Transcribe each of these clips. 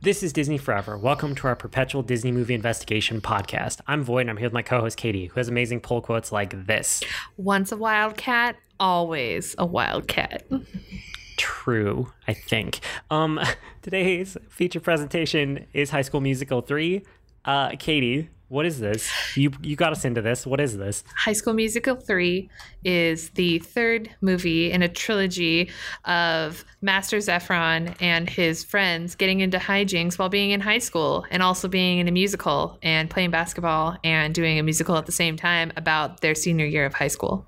This is Disney Forever. Welcome to our perpetual Disney movie investigation podcast. I'm Void and I'm here with my co host Katie, who has amazing pull quotes like this Once a wildcat, always a wildcat. True, I think. Um, today's feature presentation is High School Musical 3. Uh, Katie, what is this? You you got us into this. What is this? High School Musical 3 is the third movie in a trilogy of Master Zephron and his friends getting into hijinks while being in high school and also being in a musical and playing basketball and doing a musical at the same time about their senior year of high school.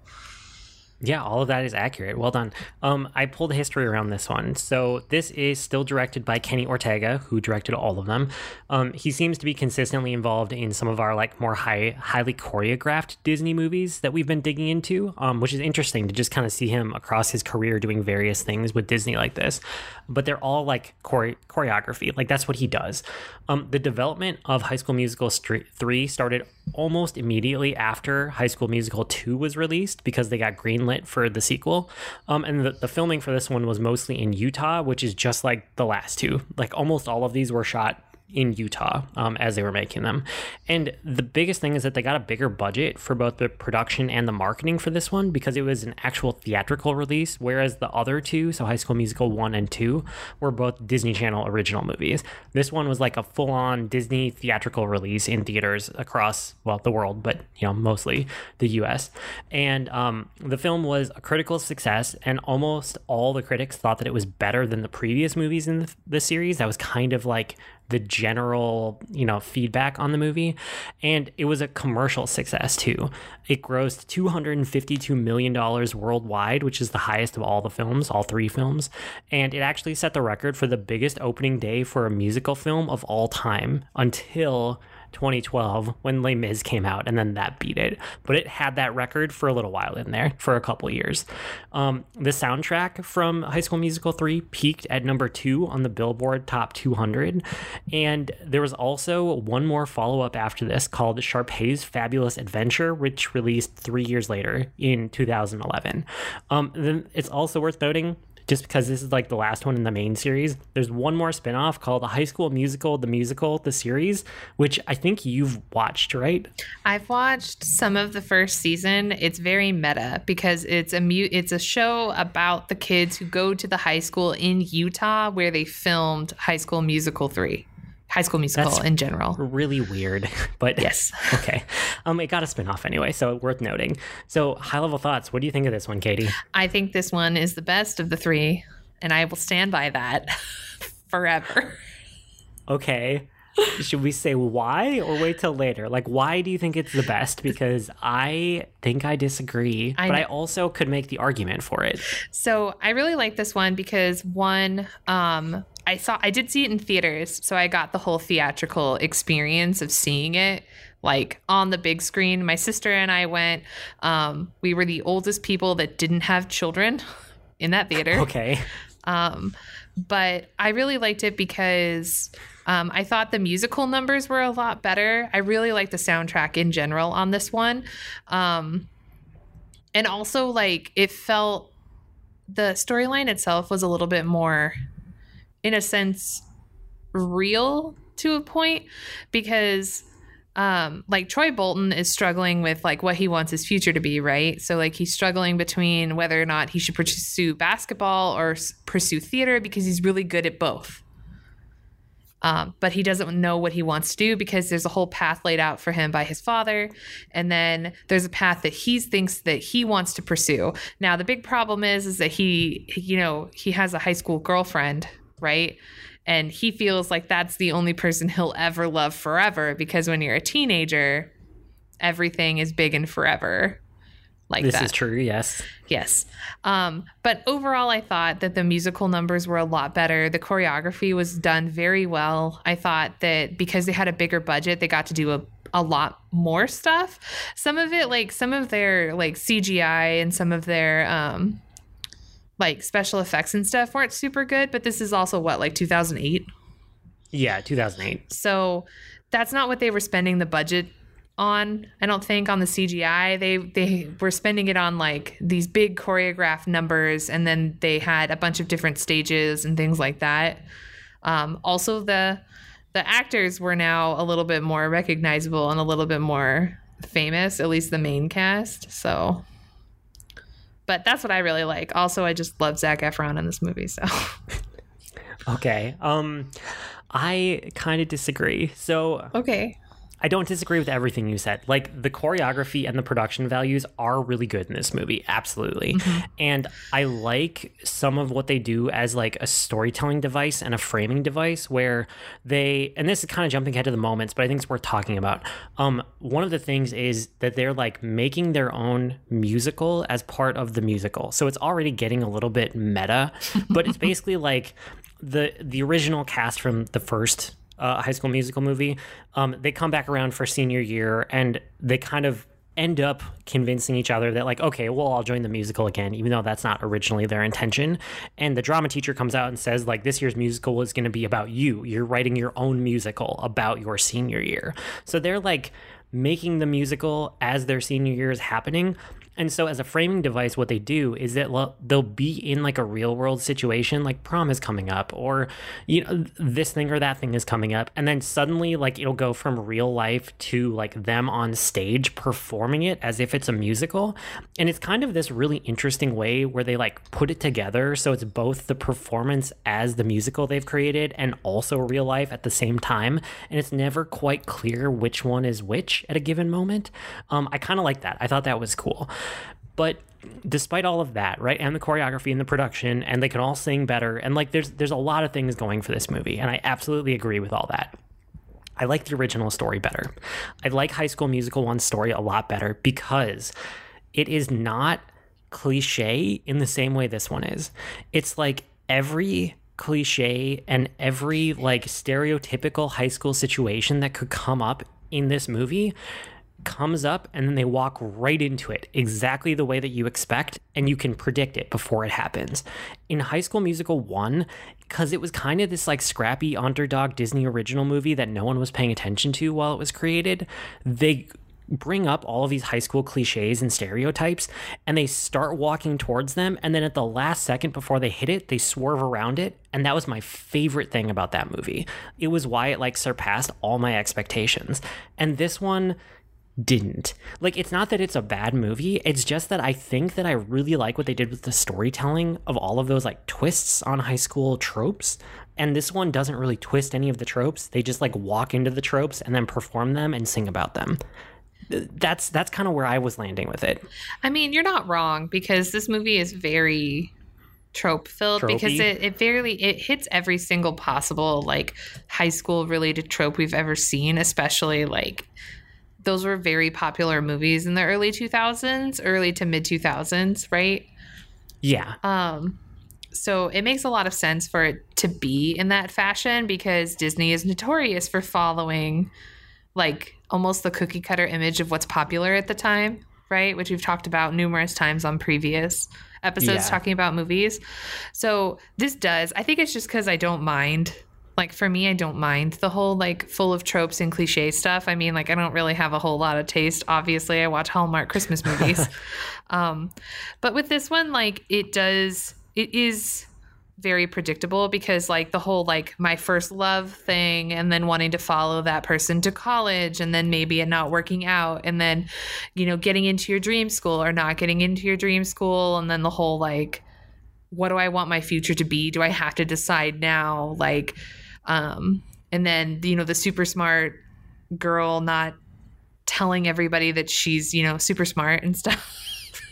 Yeah, all of that is accurate. Well done. Um, I pulled history around this one. So this is still directed by Kenny Ortega, who directed all of them. Um, he seems to be consistently involved in some of our like more high, highly choreographed Disney movies that we've been digging into, um, which is interesting to just kind of see him across his career doing various things with Disney like this. But they're all like chore- choreography, like that's what he does. Um, the development of High School Musical three started almost immediately after High School Musical two was released because they got greenlit for the sequel. Um, and the, the filming for this one was mostly in Utah, which is just like the last two. Like almost all of these were shot in Utah um, as they were making them. And the biggest thing is that they got a bigger budget for both the production and the marketing for this one because it was an actual theatrical release, whereas the other two, so High School Musical 1 and 2, were both Disney Channel original movies. This one was like a full on Disney theatrical release in theaters across, well, the world, but, you know, mostly the US. And um, the film was a critical success, and almost all the critics thought that it was better than the previous movies in the, the series. That was kind of like the general, you know, feedback on the movie. And it was a commercial success too. It grossed $252 million worldwide, which is the highest of all the films, all three films. And it actually set the record for the biggest opening day for a musical film of all time until 2012 when Les Mis came out, and then that beat it. But it had that record for a little while in there, for a couple years. Um, the soundtrack from High School Musical 3 peaked at number two on the Billboard Top 200. And there was also one more follow up after this called Sharpay's Fabulous Adventure, which released three years later in 2011. Um, then it's also worth noting just because this is like the last one in the main series, there's one more spinoff called the High School Musical, the musical, the series, which I think you've watched, right? I've watched some of the first season. It's very meta because it's a mu- it's a show about the kids who go to the high school in Utah where they filmed High School Musical 3. High School Musical That's in general. Really weird, but Yes. okay. Um, it got a spinoff anyway, so worth noting. So, high level thoughts. What do you think of this one, Katie? I think this one is the best of the three, and I will stand by that forever. Okay. Should we say why or wait till later? Like, why do you think it's the best? Because I think I disagree, I but I also could make the argument for it. So I really like this one because one, um, I saw I did see it in theaters, so I got the whole theatrical experience of seeing it like on the big screen. My sister and I went. Um, we were the oldest people that didn't have children in that theater. Okay. Um, but I really liked it because um, I thought the musical numbers were a lot better. I really like the soundtrack in general on this one. Um, and also, like, it felt the storyline itself was a little bit more, in a sense, real to a point because um like Troy Bolton is struggling with like what he wants his future to be, right? So like he's struggling between whether or not he should pursue basketball or pursue theater because he's really good at both. Um, but he doesn't know what he wants to do because there's a whole path laid out for him by his father, and then there's a path that he thinks that he wants to pursue. Now the big problem is is that he, you know, he has a high school girlfriend, right? And he feels like that's the only person he'll ever love forever because when you're a teenager, everything is big and forever. Like This that. is true, yes. Yes. Um, but overall, I thought that the musical numbers were a lot better. The choreography was done very well. I thought that because they had a bigger budget, they got to do a, a lot more stuff. Some of it, like some of their like CGI and some of their um, like special effects and stuff weren't super good. But this is also what, like 2008? Yeah, 2008. So that's not what they were spending the budget on. I don't think on the CGI. They they were spending it on like these big choreographed numbers, and then they had a bunch of different stages and things like that. Um, also, the the actors were now a little bit more recognizable and a little bit more famous, at least the main cast. So, but that's what I really like. Also, I just love Zac Efron in this movie. So, okay, um, I kind of disagree. So, okay, I don't disagree with everything you said. Like the choreography and the production values are really good in this movie, absolutely. Mm-hmm. And I like some of what they do as like a storytelling device and a framing device where they and this is kind of jumping ahead to the moments, but I think it's worth talking about. Um one of the things is that they're like making their own musical as part of the musical. So it's already getting a little bit meta, but it's basically like the the original cast from the first uh, High School Musical movie. Um, they come back around for senior year, and they kind of end up convincing each other that like okay well i'll join the musical again even though that's not originally their intention and the drama teacher comes out and says like this year's musical is going to be about you you're writing your own musical about your senior year so they're like making the musical as their senior year is happening and so, as a framing device, what they do is that they'll be in like a real world situation, like prom is coming up, or you know this thing or that thing is coming up, and then suddenly like it'll go from real life to like them on stage performing it as if it's a musical, and it's kind of this really interesting way where they like put it together so it's both the performance as the musical they've created and also real life at the same time, and it's never quite clear which one is which at a given moment. Um, I kind of like that. I thought that was cool. But despite all of that, right, and the choreography and the production, and they can all sing better, and like there's there's a lot of things going for this movie, and I absolutely agree with all that. I like the original story better. I like High School Musical 1's story a lot better because it is not cliche in the same way this one is. It's like every cliche and every like stereotypical high school situation that could come up in this movie comes up and then they walk right into it exactly the way that you expect and you can predict it before it happens. In High School Musical 1, because it was kind of this like scrappy underdog Disney original movie that no one was paying attention to while it was created, they bring up all of these high school cliches and stereotypes and they start walking towards them and then at the last second before they hit it they swerve around it and that was my favorite thing about that movie it was why it like surpassed all my expectations and this one didn't. Like, it's not that it's a bad movie. It's just that I think that I really like what they did with the storytelling of all of those like twists on high school tropes. And this one doesn't really twist any of the tropes. They just like walk into the tropes and then perform them and sing about them. That's that's kind of where I was landing with it. I mean, you're not wrong because this movie is very trope filled because it, it barely it hits every single possible like high school related trope we've ever seen especially like those were very popular movies in the early 2000s, early to mid 2000s, right? Yeah. Um so it makes a lot of sense for it to be in that fashion because Disney is notorious for following like almost the cookie cutter image of what's popular at the time, right? Which we've talked about numerous times on previous episodes yeah. talking about movies. So this does. I think it's just cuz I don't mind like for me, I don't mind the whole like full of tropes and cliche stuff. I mean, like I don't really have a whole lot of taste. Obviously, I watch Hallmark Christmas movies. um, but with this one, like it does, it is very predictable because like the whole like my first love thing and then wanting to follow that person to college and then maybe it not working out and then you know getting into your dream school or not getting into your dream school and then the whole like what do I want my future to be? Do I have to decide now? Like um, and then, you know, the super smart girl not telling everybody that she's, you know, super smart and stuff.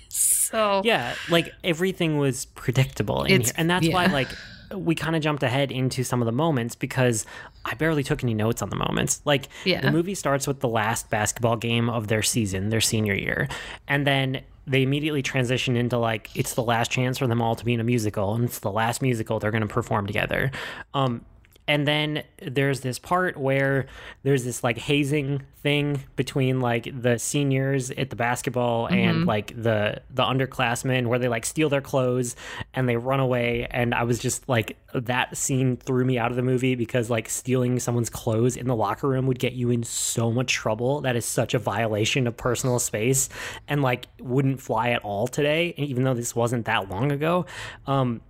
so yeah, like everything was predictable in here. And that's yeah. why like we kind of jumped ahead into some of the moments because I barely took any notes on the moments. Like yeah. the movie starts with the last basketball game of their season, their senior year. And then they immediately transition into like it's the last chance for them all to be in a musical and it's the last musical they're going to perform together. Um, and then there's this part where there's this like hazing thing between like the seniors at the basketball mm-hmm. and like the the underclassmen where they like steal their clothes and they run away. And i was just like that scene threw me out of the movie because like stealing someone's clothes in the locker room would get you in so much trouble. That is such a violation of personal space and like wouldn't fly at all today even though this wasn't that long ago. Um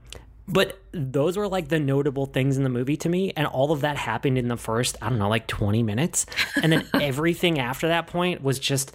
But those were like the notable things in the movie to me. And all of that happened in the first, I don't know, like 20 minutes. And then everything after that point was just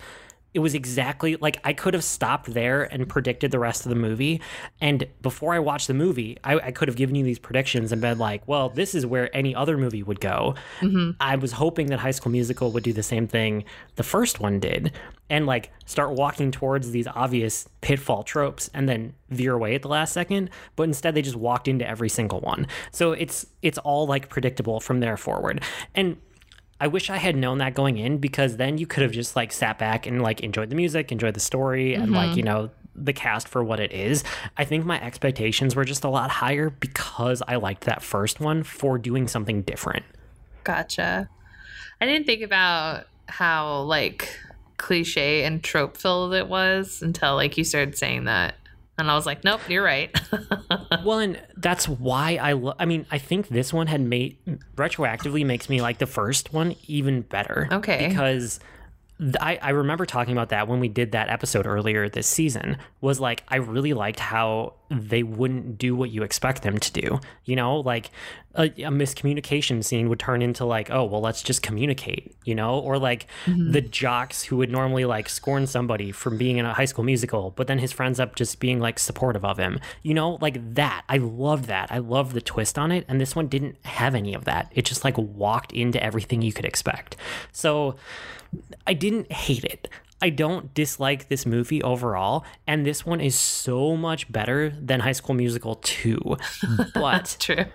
it was exactly like I could have stopped there and predicted the rest of the movie. And before I watched the movie, I, I could have given you these predictions and been like, well, this is where any other movie would go. Mm-hmm. I was hoping that High School Musical would do the same thing the first one did and like start walking towards these obvious pitfall tropes and then veer away at the last second but instead they just walked into every single one so it's it's all like predictable from there forward and I wish I had known that going in because then you could have just like sat back and like enjoyed the music, enjoyed the story, and mm-hmm. like, you know, the cast for what it is. I think my expectations were just a lot higher because I liked that first one for doing something different. Gotcha. I didn't think about how like cliche and trope filled it was until like you started saying that. And I was like, nope, you're right. well, and that's why I lo- I mean, I think this one had made retroactively makes me like the first one even better. Okay. Because I, I remember talking about that when we did that episode earlier this season was like i really liked how they wouldn't do what you expect them to do you know? Like a, a miscommunication scene would turn into like oh well let's just communicate you know? Or like mm-hmm. the jocks who would normally like scorn somebody from being in a high school musical but then his friends up just being like supportive of him you know? Like that i love that. I love the twist on it and this one didn't have any of that. It just like walked into everything you could expect. So I didn't hate it. I don't dislike this movie overall, and this one is so much better than High School Musical 2. But true.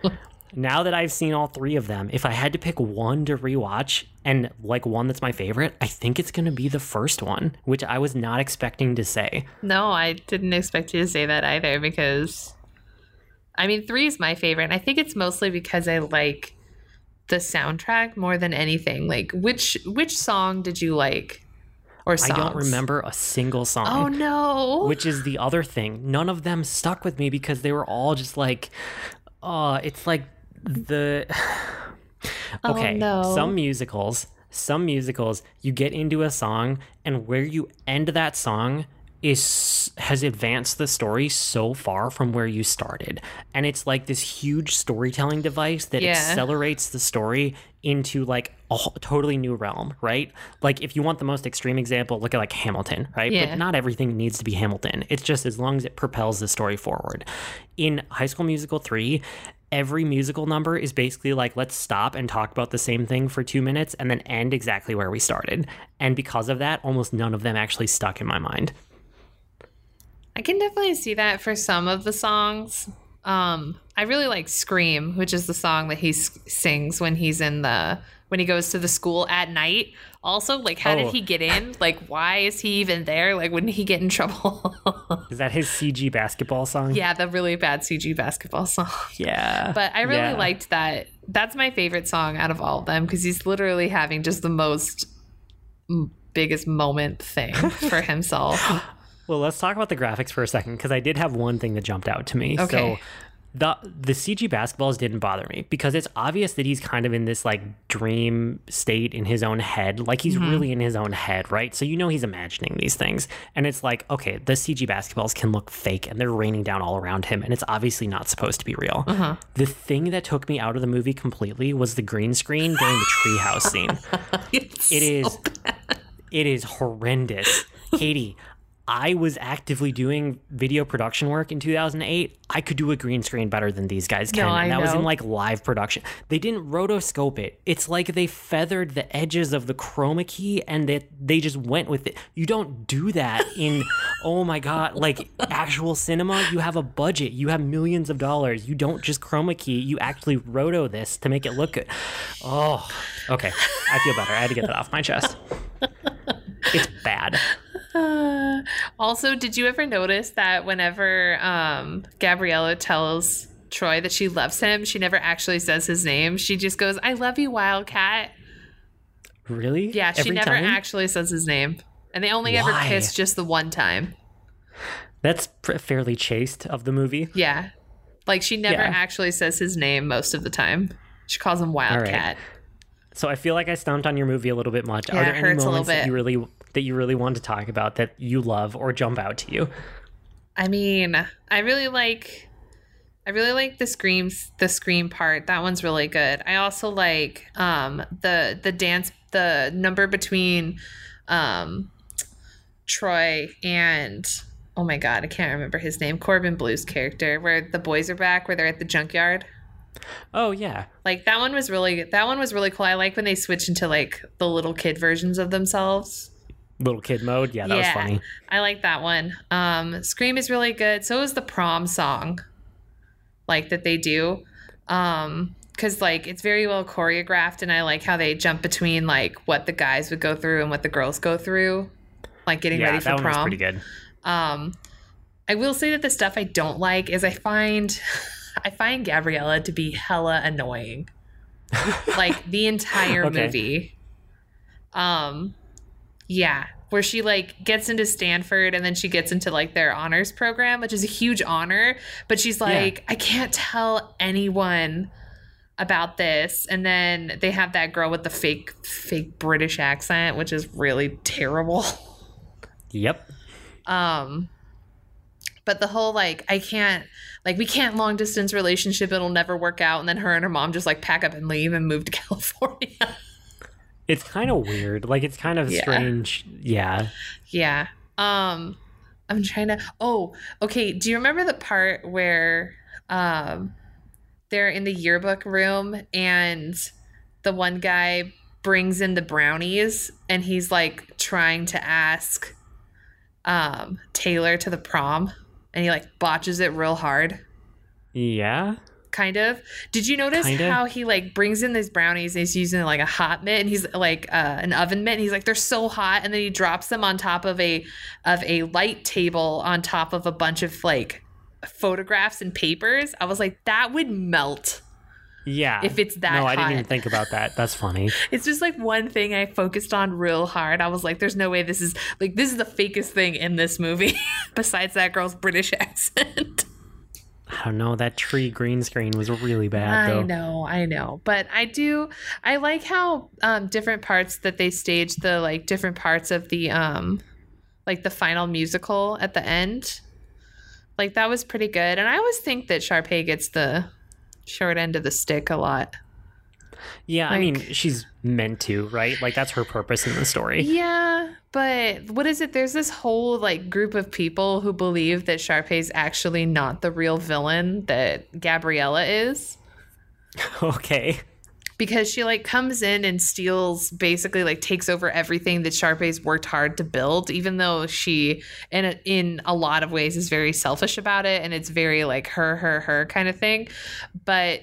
Now that I've seen all three of them, if I had to pick one to rewatch and like one that's my favorite, I think it's going to be the first one, which I was not expecting to say. No, I didn't expect you to say that either because I mean, 3 is my favorite, and I think it's mostly because I like the soundtrack more than anything. Like which which song did you like? Or songs? I don't remember a single song. Oh no. Which is the other thing. None of them stuck with me because they were all just like uh it's like the oh, Okay, oh, no. some musicals, some musicals you get into a song and where you end that song is has advanced the story so far from where you started. And it's like this huge storytelling device that yeah. accelerates the story into like a totally new realm right? Like if you want the most extreme example look at like hamilton right? Yeah. but not everything needs to be hamilton. It's just as long as it propels the story forward. In high school musical 3 every musical number is basically like let's stop and talk about the same thing for two minutes and then end exactly where we started. And because of that almost none of them actually stuck in my mind I can definitely see that for some of the songs. Um, I really like "Scream," which is the song that he s- sings when he's in the when he goes to the school at night. Also, like, how oh. did he get in? Like, why is he even there? Like, wouldn't he get in trouble? is that his CG basketball song? Yeah, the really bad CG basketball song. Yeah, but I really yeah. liked that. That's my favorite song out of all of them because he's literally having just the most biggest moment thing for himself. Well, let's talk about the graphics for a second because I did have one thing that jumped out to me. Okay. So the the CG basketballs didn't bother me because it's obvious that he's kind of in this like dream state in his own head. Like he's mm-hmm. really in his own head, right? So you know he's imagining these things. And it's like, okay, the CG basketballs can look fake and they're raining down all around him and it's obviously not supposed to be real. Uh-huh. The thing that took me out of the movie completely was the green screen during the treehouse scene. it's it is so it is horrendous. Katie, I was actively doing video production work in 2008, I could do a green screen better than these guys can. No, and that know. was in like live production. They didn't rotoscope it. It's like they feathered the edges of the chroma key and they, they just went with it. You don't do that in, oh my God, like actual cinema. You have a budget, you have millions of dollars. You don't just chroma key, you actually roto this to make it look good. Oh, okay. I feel better. I had to get that off my chest. It's bad. also, did you ever notice that whenever um, Gabriella tells Troy that she loves him, she never actually says his name. She just goes, "I love you, Wildcat." Really? Yeah, she Every never time? actually says his name, and they only ever kiss just the one time. That's pr- fairly chaste of the movie. Yeah, like she never Yeah. actually says his name most of the time. She calls him Wildcat. So I feel like I stomped on your movie a little bit much. Yeah, Are it there any hurts a little moments that bit. you really that you really want to talk about that you love or jump out to you? I mean, I really like. I really like the screams, the scream part. That one's really good. I also like um, the the dance, the number between um, Troy and oh my god, I can't remember his name. Corbin Bleu's character, where the boys are back, where they're at the junkyard. Oh yeah, Like that one was really that one was really cool. I like when they switch into like the little kid versions of themselves. Little kid mode. Yeah, that was funny. I like that one. Um, Scream is really good. So is the prom song, like that they do, um, because like it's very well choreographed, and I like how they jump between like what the guys would go through and what the girls go through, like getting Yeah, ready for that one was prom. pretty good. Um, I will say that the stuff I don't like is I find I find Gabriella to be hella annoying. like the entire Okay. movie. Um yeah, where she like gets into Stanford and then she gets into like their honors program, which is a huge honor, but she's like I can't tell anyone about this and then they have that girl with the fake fake British accent, which is really terrible. Yep. um but the whole like i can't like we can't long distance relationship it'll never work out and then her and her mom just like pack up and leave and move to california It's kind of weird. Like it's kind of Yeah. strange. Yeah. yeah um i'm trying to oh okay do you remember the part where um they're in the yearbook room and the one guy brings in the brownies and he's like trying to ask um taylor to the prom and he like botches it real hard Yeah. Kind of. Did you notice Kinda. how he like brings in these brownies and he's using like a hot mitt and he's like uh, an oven mitt and he's like they're so hot and then he drops them on top of a of a light table on top of a bunch of like photographs and papers. I was like that would melt. Yeah. If it's that No, I didn't even think about that. That's funny. It's just like one thing I focused on real hard. I was like there's no way this is like this is the fakest thing in this movie besides that girl's British accent. I don't know. That tree green screen was really bad, I though. know, I know, but I do. I like how um, different parts that they staged the like different parts of the um, like the final musical at the end. Like that was pretty good, and I always think that Sharpay gets the short end of the stick a lot. Yeah, I mean, she's meant to, right? Like that's her purpose in the story. Yeah, but what is it? There's this whole like group of people who believe that Sharpay's actually not the real villain that Gabriella is. okay. because she like comes in and steals basically like takes over everything that Sharpay's worked hard to build even though she in a, in a lot of ways is very selfish about it and it's very like her her her kind of thing but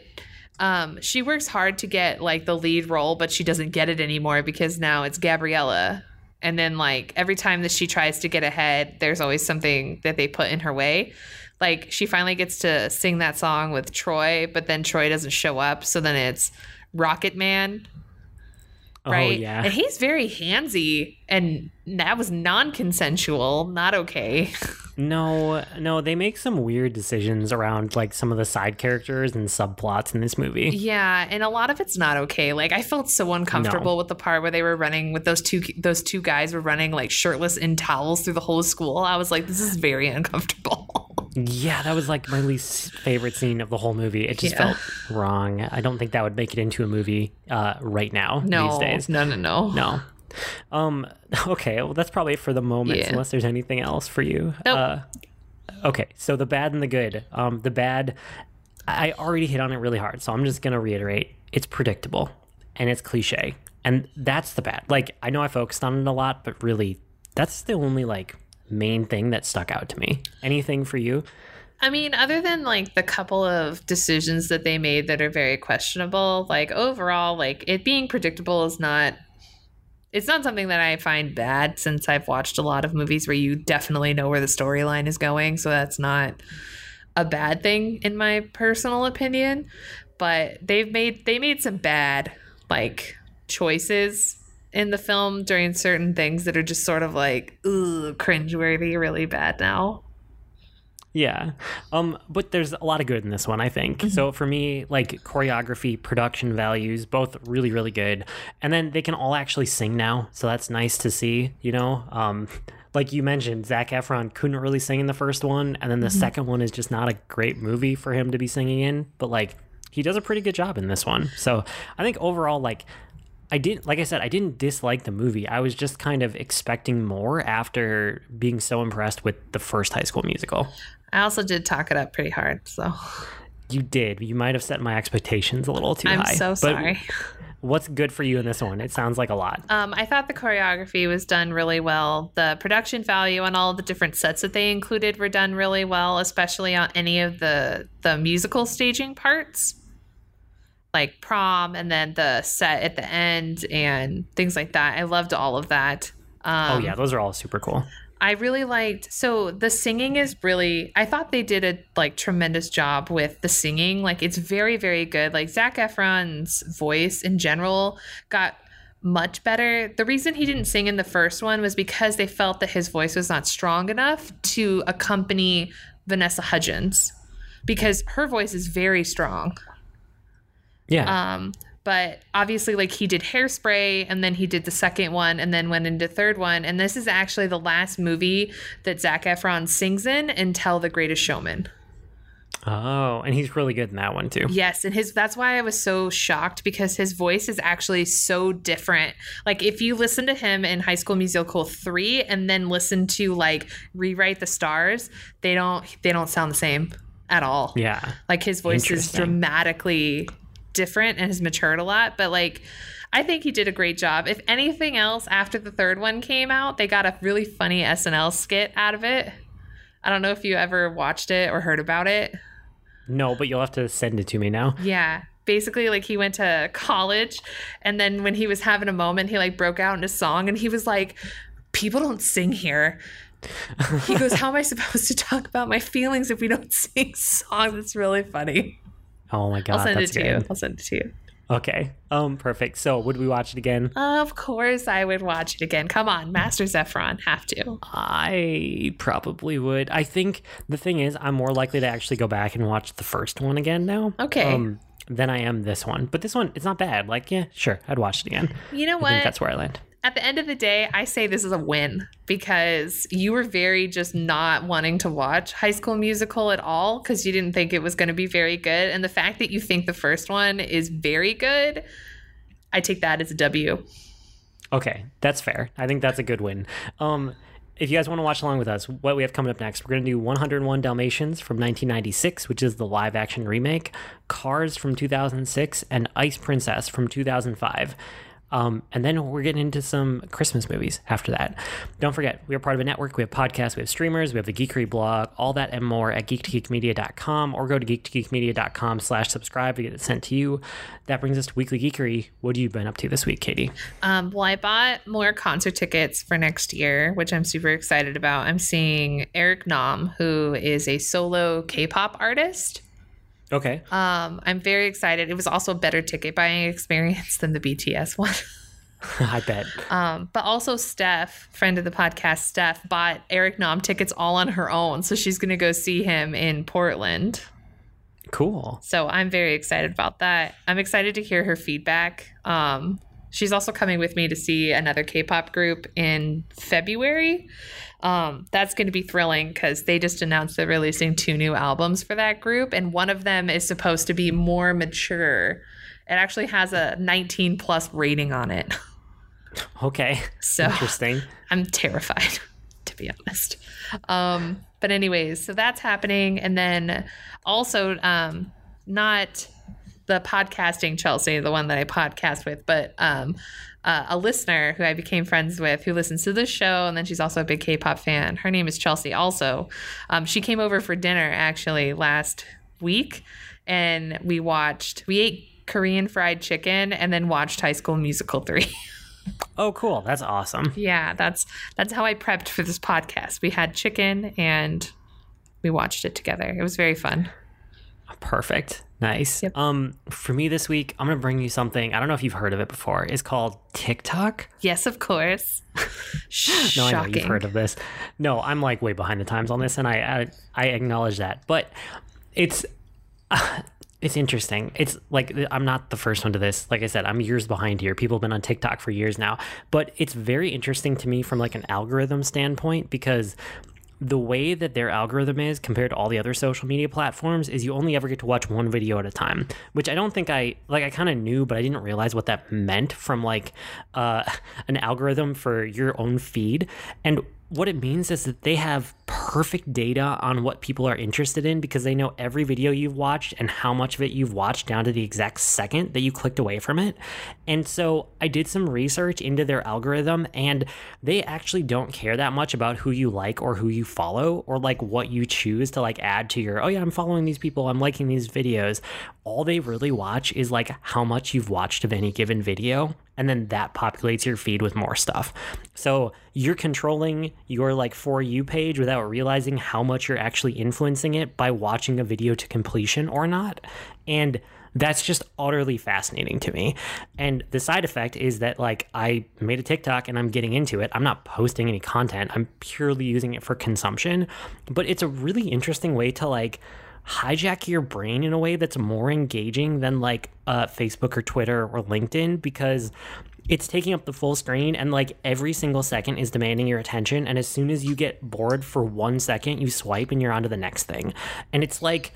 um she works hard to get like the lead role but she doesn't get it anymore because now it's Gabriella and then like every time that she tries to get ahead there's always something that they put in her way like she finally gets to sing that song with Troy, but then Troy doesn't show up, so then it's Rocket Man, oh, right? Oh yeah. And he's very handsy, and that was non-consensual, not okay. No, no, they make some weird decisions around like some of the side characters and subplots in this movie. yeah, and a lot of it's not okay. Like I felt so uncomfortable No. with the part where they were running with those two those two guys were running like shirtless in towels through the whole school. I was like, this is very uncomfortable. Yeah, that was like my least favorite scene of the whole movie. It just Yeah. felt wrong. I don't think that would make it into a movie uh, right now no, these days. no, no, no, No. Um. Okay. Well, that's probably it for the moment. Yeah. Unless there's anything else for you. Nope. Uh, okay. So the bad and the good. Um. The bad. I already hit on it really hard, so I'm just gonna reiterate. It's predictable, and it's cliche, and that's the bad. Like I know I focused on it a lot, but really, that's the only like main thing that stuck out to me. Anything for you? I mean, other than like the couple of decisions that they made that are very questionable, like overall, like it being predictable is not. It's not something that I find bad since I've watched a lot of movies where you definitely know where the storyline is going. So that's not a bad thing in my personal opinion. But they've made they made some bad like choices in the film during certain things that are just sort of like ugh, cringeworthy, really bad now. Yeah. Um, but there's a lot of good in this one, I think. So for me, like choreography, production values, both really, really good. And then they can all actually sing now. So that's nice to see, you know? Um, like you mentioned, Zac Efron couldn't really sing in the first one, and then the second one is just not a great movie for him to be singing in. But like, he does a pretty good job in this one. So I think overall, like, I didn't, like I said, I didn't dislike the movie. I was just kind of expecting more after being so impressed with the first High School Musical. I also did talk it up pretty hard, so You did. You might have set my expectations a little too high. I'm so sorry. what's good for you in this one? It sounds like a lot. Um, I thought the choreography was done really well. The production value on all the different sets that they included were done really well, especially on any of the the musical staging parts, like prom and then the set at the end and things like that. I loved all of that. Um, oh yeah, those are all super cool. I really liked so the singing is really I thought they did a like tremendous job with the singing. Like it's very, very good. Like Zac Efron's voice in general got much better. The reason he didn't sing in the first one was because they felt that his voice was not strong enough to accompany Vanessa Hudgens. Because her voice is very strong. Yeah. Um, but obviously, like he did Hairspray, and then he did the second one, and then went into third one. And this is actually the last movie that Zac Efron sings in until The Greatest Showman. oh, and he's really good in that one too. Yes, and his that's why I was so shocked because his voice is actually so different. Like if you listen to him in High School Musical 3 and then listen to like Rewrite the Stars, they don't they don't sound the same at all. Yeah. Like his voice is dramatically different and has matured a lot, but like I think he did a great job. If anything else, after the third one came out, they got a really funny SNL skit out of it. I don't know if you ever watched it or heard about it. No, but you'll have to send it to me now. Yeah. Basically, like he went to college, and then when he was having a moment, he like broke out into a song, and he was like, "People don't sing here." He goes, "How am I supposed to talk about my feelings if we don't sing songs?" It's really funny. Oh my god, I'll send it that's to good. you. I'll send it to you. Okay. Um, perfect. So, would we watch it again? Of course, I would watch it again. Come on, Master Zephron, have to. I probably would. I think the thing is, I'm more likely to actually go back and watch the first one again now. Okay. Um, than I am this one. But this one, it's not bad. Like, yeah, sure, I'd watch it again. You know I think what? that's where I land. At the end of the day, I say this is a win because you were very just not wanting to watch High School Musical at all because you didn't think it was going to be very good. And the fact that you think the first one is very good, I take that as a W. Okay, that's fair. I think that's a good win. Um, if you guys want to watch along with us, what we have coming up next, we're going to do 101 Dalmatians from 1996, which is the live action remake, Cars from 2006, and Ice Princess from 2005. Um, and then we're getting into some Christmas movies after that. Don't forget, we are part of a network. We have podcasts, we have streamers, we have the Geekery blog, all that and more at geek2geekmedia.com or go to geek2geekmedia.com slash subscribe to get it sent to you. That brings us to Weekly Geekery. What have you been up to this week, Katie? Um, well, I bought more concert tickets for next year, which I'm super excited about. I'm seeing Eric Nam, who is a solo K pop artist. Okay. Um, I'm very excited. It was also a better ticket buying experience than the BTS one. I bet. Um, but also Steph, friend of the podcast, Steph bought Eric Nam tickets all on her own, so she's going to go see him in Portland. Cool. So I'm very excited about that. I'm excited to hear her feedback. Um, she's also coming with me to see another K-pop group in February. Um, that's going to be thrilling because they just announced they're releasing two new albums for that group, and one of them is supposed to be more mature. It actually has a 19 plus rating on it. Okay. So Interesting. I'm terrified, to be honest. Um, but anyways, so that's happening, and then also um, not the podcasting Chelsea, the one that I podcast with, but um, uh, a listener who I became friends with, who listens to this show, and then she's also a big K-pop fan. Her name is Chelsea. Also, um, she came over for dinner actually last week, and we watched. We ate Korean fried chicken, and then watched High School Musical three. Oh, cool. That's awesome. Yeah, that's that's how I prepped for this podcast. We had chicken and we watched it together. It was very fun. Perfect. Nice. Yep. Um, for me this week, I'm gonna bring you something. I don't know if you've heard of it before. It's called TikTok. Yes, of course. No, I know you've heard of this. No, I'm like way behind the times on this, and I I, I acknowledge that. But it's It's interesting. It's like I'm not the first one to this. Like I said, I'm years behind here. People have been on TikTok for years now. But it's very interesting to me from like an algorithm standpoint because the way that their algorithm is compared to all the other social media platforms is you only ever get to watch one video at a time which i don't think i like i kind of knew but i didn't realize what that meant from like uh, an algorithm for your own feed. And what it means is that they have perfect data on what people are interested in because they know every video you've watched and how much of it you've watched down to the exact second that you clicked away from it. And so I did some research into their algorithm and they actually don't care that much about who you like or who you follow or like what you choose to like add to your, oh yeah, I'm following these people, I'm liking these videos. All they really watch is like how much you've watched of any given video and then that populates your feed with more stuff. So you're controlling your like for you page without realizing how much you're actually influencing it by watching a video to completion or not. And that's just utterly fascinating to me. And the side effect is that like I made a TikTok and I'm getting into it. I'm not posting any content. I'm purely using it for consumption, but it's a really interesting way to like hijack your brain in a way that's more engaging than like uh, Facebook or Twitter or LinkedIn because it's taking up the full screen and like every single second is demanding your attention. And as soon as you get bored for one second, you swipe and you're on to the next thing. And it's like,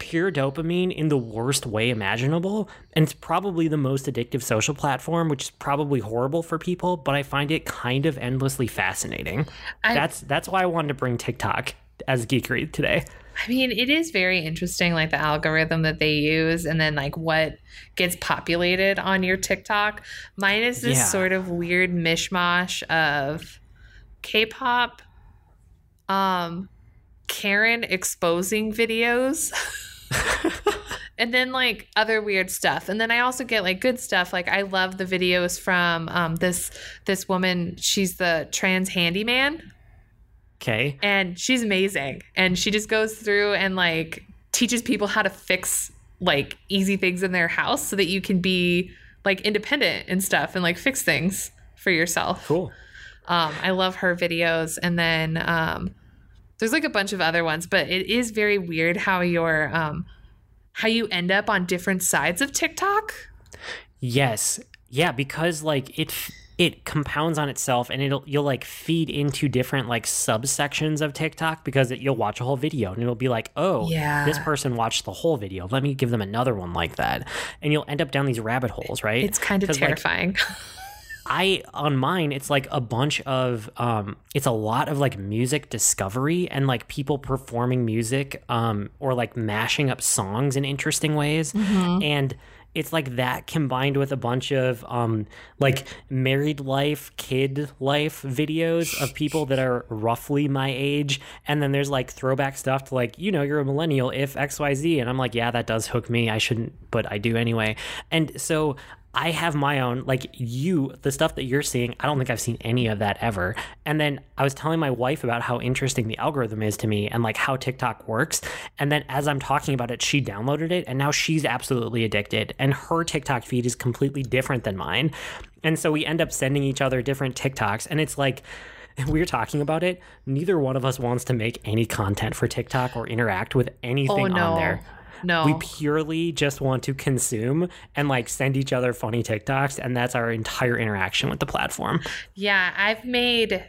pure dopamine in the worst way imaginable. And it's probably the most addictive social platform, which is probably horrible for people, but I find it kind of endlessly fascinating. I, that's that's why I wanted to bring TikTok as geekery today. I mean, it is very interesting, like the algorithm that they use, and then like what gets populated on your TikTok. Mine is this yeah. sort of weird mishmash of K-pop, um, Karen exposing videos. and then like other weird stuff and then i also get like good stuff like i love the videos from um, this this woman she's the trans handyman Okay. And she's amazing. And she just goes through and like teaches people how to fix like easy things in their house so that you can be like independent and stuff and like fix things for yourself. Cool. Um, I love her videos. And then um, there's like a bunch of other ones, but it is very weird how your um, how you end up on different sides of TikTok. Yes. Yeah, because like it it compounds on itself and it'll you'll like feed into different like subsections of TikTok because it, you'll watch a whole video and it'll be like, "Oh, yeah. this person watched the whole video. Let me give them another one like that." And you'll end up down these rabbit holes, right? It's kind of terrifying. Like, I on mine it's like a bunch of um it's a lot of like music discovery and like people performing music um or like mashing up songs in interesting ways mm-hmm. and it's like that combined with a bunch of um like married life kid life videos of people that are roughly my age. And then there's like throwback stuff to like you know you're a millennial if xyz and i'm like yeah that does hook me. I shouldn't but i do anyway. And so I have my own, like you, the stuff that you're seeing, I don't think I've seen any of that ever. And then I was telling my wife about how interesting the algorithm is to me and like how TikTok works. And then as I'm talking about it, she downloaded it and now she's absolutely addicted. And her TikTok feed is completely different than mine. And so we end up sending each other different TikToks. And it's like, we are talking about it. Neither one of us wants to make any content for TikTok or interact with anything oh, no. on there. No. We purely just want to consume and like send each other funny TikToks. And that's our entire interaction with the platform. Yeah. I've made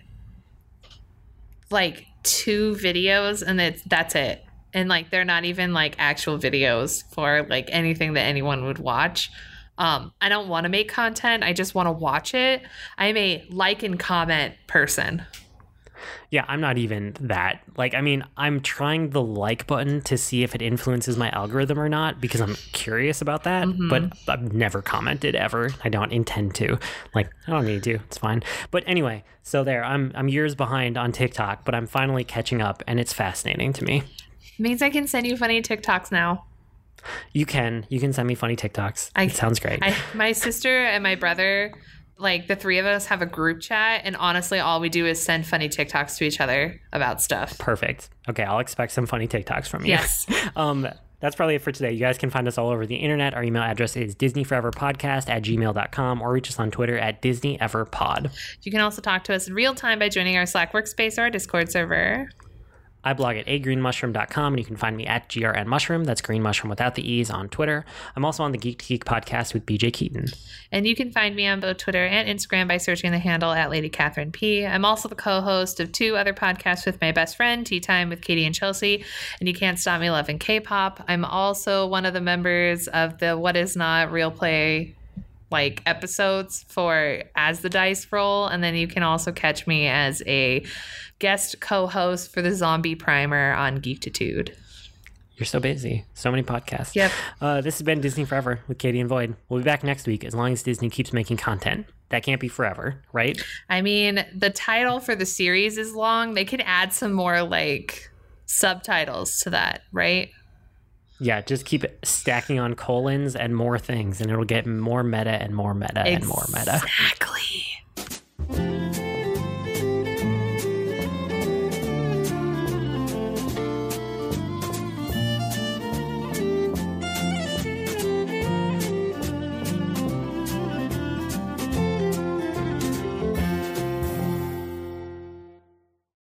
like two videos and it's that's it. And like they're not even like actual videos for like anything that anyone would watch. Um, I don't want to make content. I just want to watch it. I'm a like and comment person. Yeah, I'm not even that. Like, I mean, I'm trying the like button to see if it influences my algorithm or not because I'm curious about that, mm-hmm. but I've never commented ever. I don't intend to. Like, I don't need to. It's fine. But anyway, so there, I'm I'm years behind on TikTok, but I'm finally catching up and it's fascinating to me. It means I can send you funny TikToks now. You can. You can send me funny TikToks. I, it sounds great. I, my sister and my brother like the three of us have a group chat and honestly all we do is send funny TikToks to each other about stuff. Perfect. Okay, I'll expect some funny TikToks from you. Yes. um that's probably it for today. You guys can find us all over the internet. Our email address is disneyforeverpodcast at gmail.com or reach us on Twitter at disneyeverpod. You can also talk to us in real time by joining our Slack workspace or our Discord server. I blog at agreenmushroom.com and you can find me at grnmushroom. That's green mushroom without the E's on Twitter. I'm also on the Geek to Geek podcast with BJ Keaton. And you can find me on both Twitter and Instagram by searching the handle at Lady Catherine P. I'm also the co host of two other podcasts with my best friend, Tea Time with Katie and Chelsea, and You Can't Stop Me Loving K pop. I'm also one of the members of the What Is Not Real Play like episodes for as the dice roll and then you can also catch me as a guest co-host for the zombie primer on geektitude You're so busy. So many podcasts. Yep. Uh, this has been Disney Forever with Katie and Void. We'll be back next week as long as Disney keeps making content. That can't be forever, right? i mean the title for the series is long they could add some more like subtitles to that right Yeah, just keep stacking on colons and more things, and it'll get more meta and more meta and more meta. exactly